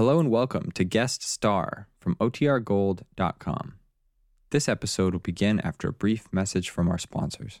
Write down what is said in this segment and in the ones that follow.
Hello and welcome to Guest Star from OTRGold.com. This episode will begin after a brief message from our sponsors.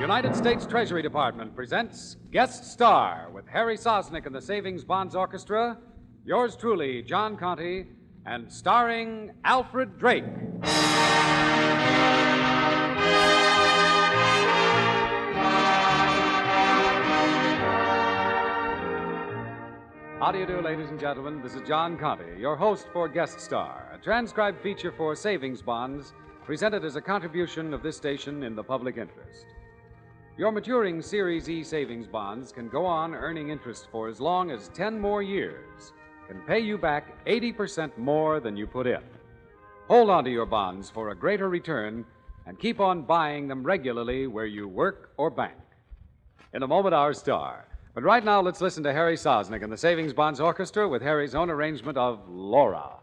United States Treasury Department presents Guest Star with Harry Sosnik and the Savings Bonds Orchestra, yours truly, John Conte, and starring Alfred Drake. How do you do, ladies and gentlemen? This is John Conte, your host for Guest Star, a transcribed feature for savings bonds presented as a contribution of this station in the public interest. Your maturing Series E savings bonds can go on earning interest for as long as 10 more years, can pay you back 80% more than you put in. Hold on to your bonds for a greater return and keep on buying them regularly where you work or bank. In a moment, our star. But right now, let's listen to Harry Sosnik and the Savings Bonds Orchestra with Harry's own arrangement of Laura.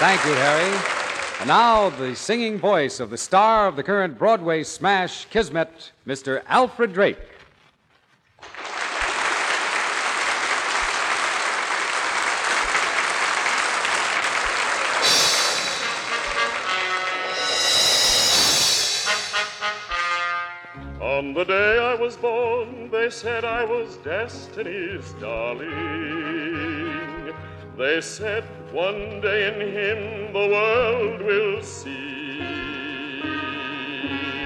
Thank you, Harry. And now, the singing voice of the star of the current Broadway smash, Kismet, Mr. Alfred Drake. On the day I was born, they said I was destiny's darling. They said one day in him the world will see.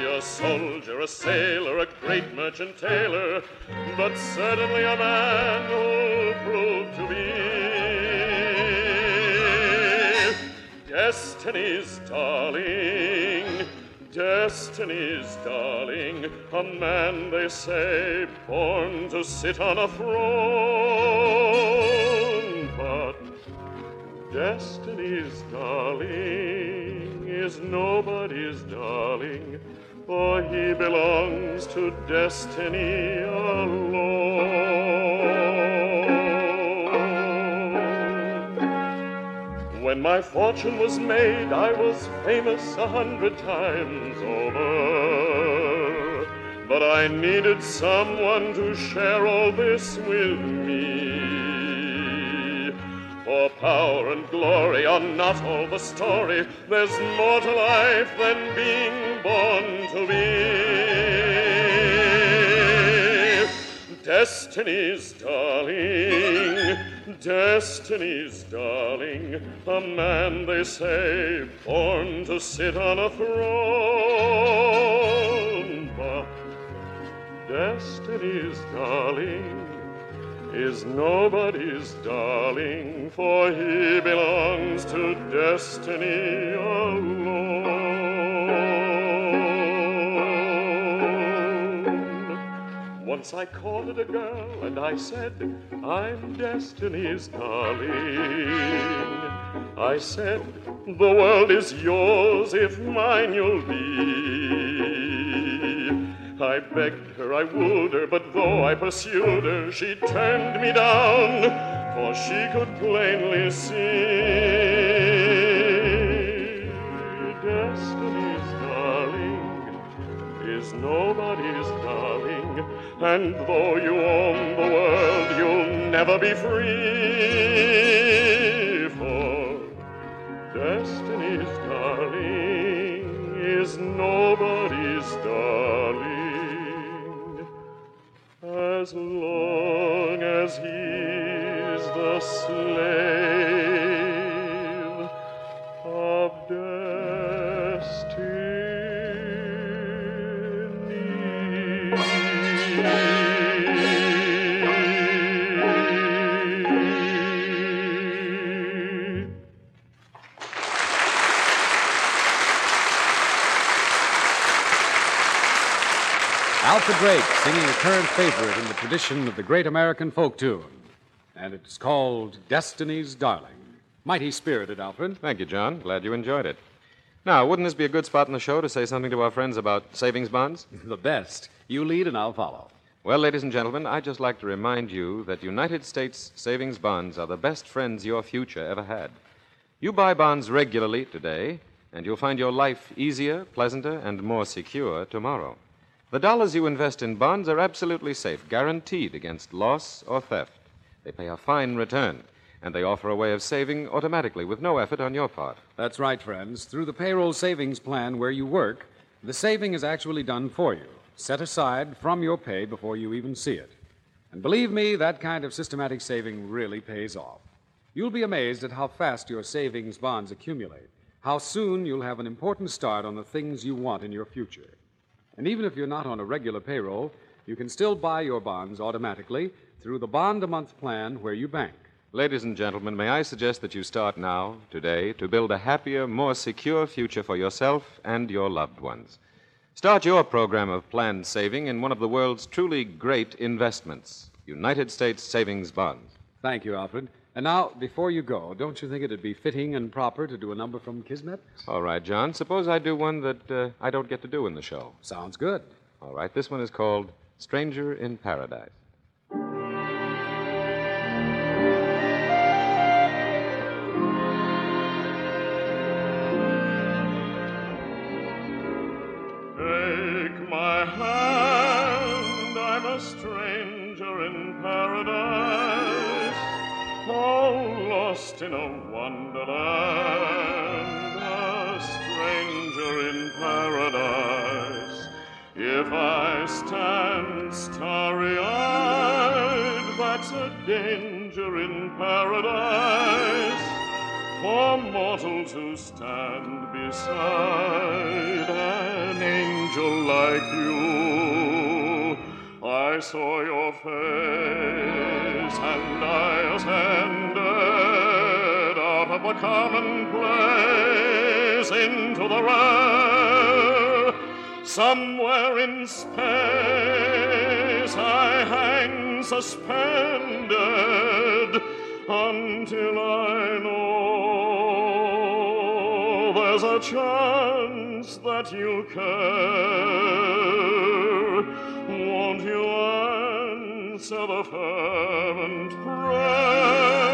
A soldier, a sailor, a great merchant tailor, but certainly a man who'll prove to be destiny's darling. Destiny's darling, a man they say born to sit on a throne, but Destiny's darling is nobody's darling, for he belongs to destiny alone. When my fortune was made, I was famous a hundred times over. But I needed someone to share all this with me. Power and glory are not all the story. There's more to life than being born to be. Destiny's darling, Destiny's darling, a man they say born to sit on a throne. But Destiny's darling is nobody's darling, for he belongs to destiny alone. Once I called it a girl and I said, I'm destiny's darling. I said, the world is yours if mine you'll be. I begged her, I wooed her, but though I pursued her, she turned me down, for she could plainly see. Destiny's darling is nobody's darling, and though you own the world, you'll never be free. For Destiny's darling is nobody's darling as long as he's Alfred Drake singing a current favorite in the tradition of the great American folk tune. And it's called Destiny's Darling. Mighty spirited, Alfred. Thank you, John. Glad you enjoyed it. Now, wouldn't this be a good spot in the show to say something to our friends about savings bonds? The best. You lead and I'll follow. Well, ladies and gentlemen, I'd just like to remind you that United States savings bonds are the best friends your future ever had. You buy bonds regularly today, and you'll find your life easier, pleasanter, and more secure tomorrow. The dollars you invest in bonds are absolutely safe, guaranteed against loss or theft. They pay a fine return, and they offer a way of saving automatically with no effort on your part. That's right, friends. Through the payroll savings plan where you work, the saving is actually done for you, set aside from your pay before you even see it. And believe me, that kind of systematic saving really pays off. You'll be amazed at how fast your savings bonds accumulate, how soon you'll have an important start on the things you want in your future. And even if you're not on a regular payroll, you can still buy your bonds automatically through the bond a month plan where you bank. Ladies and gentlemen, may I suggest that you start now, today, to build a happier, more secure future for yourself and your loved ones. Start your program of planned saving in one of the world's truly great investments United States Savings Bonds. Thank you, Alfred. And now, before you go, don't you think it'd be fitting and proper to do a number from Kismet? All right, John, suppose I do one that uh, I don't get to do in the show. Sounds good. All right, this one is called Stranger in Paradise. All lost in a wonderland, a stranger in paradise. If I stand starry eyed, that's a danger in paradise for mortal to stand beside an angel like you. I saw your face and I ascended the commonplace into the rare. Somewhere in space I hang suspended until I know there's a chance that you'll care. Won't you answer the fervent prayer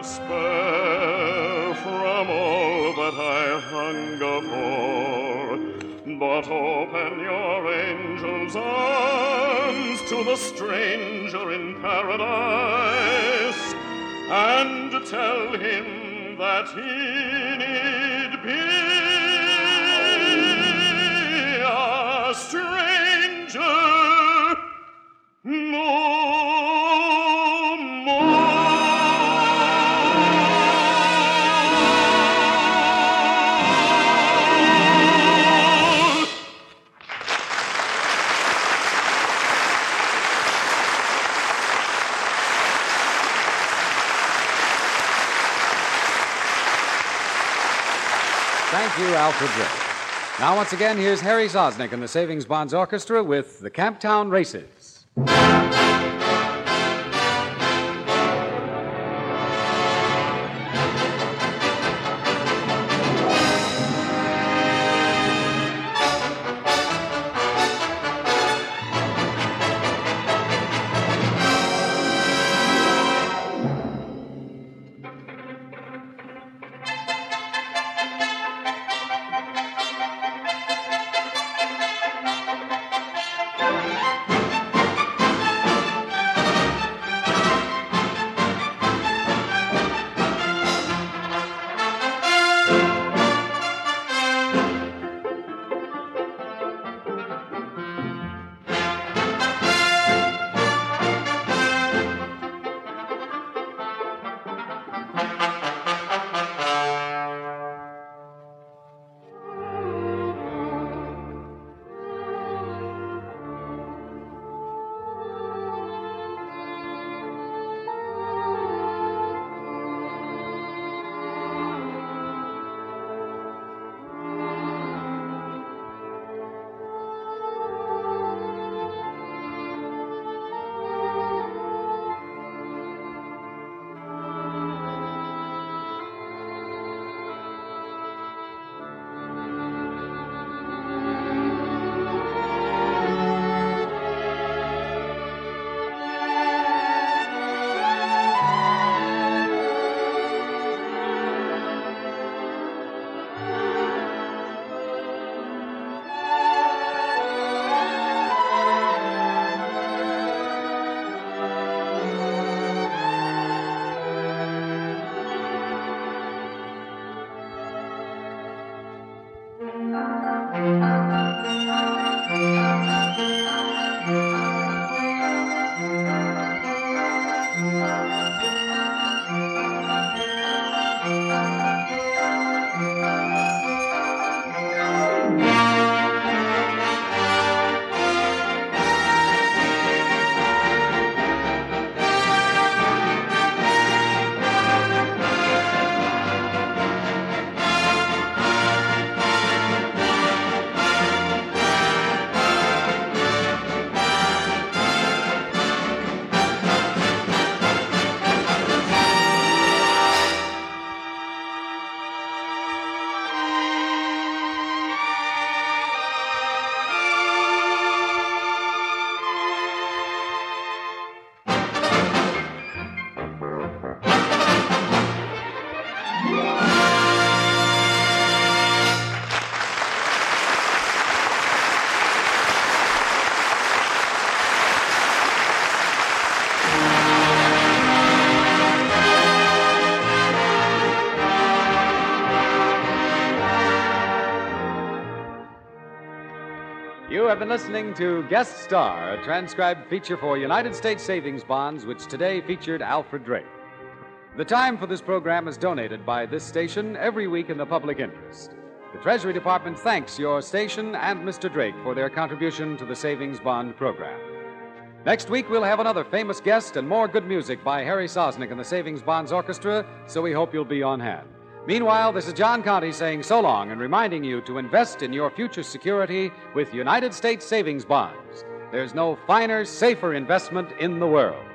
despair from all that I hunger for, but open your angel's arms to the stranger in paradise and tell him that he need be Alfred Drake. Now, once again, here's Harry Sosnik and the Savings Bonds Orchestra with the Camptown Races. Been listening to Guest Star, a transcribed feature for United States Savings Bonds, which today featured Alfred Drake. The time for this program is donated by this station every week in the public interest. The Treasury Department thanks your station and Mr. Drake for their contribution to the Savings Bond program. Next week, we'll have another famous guest and more good music by Harry Sosnik and the Savings Bonds Orchestra, so we hope you'll be on hand. Meanwhile, this is John Conte saying so long and reminding you to invest in your future security with United States savings bonds. There's no finer, safer investment in the world.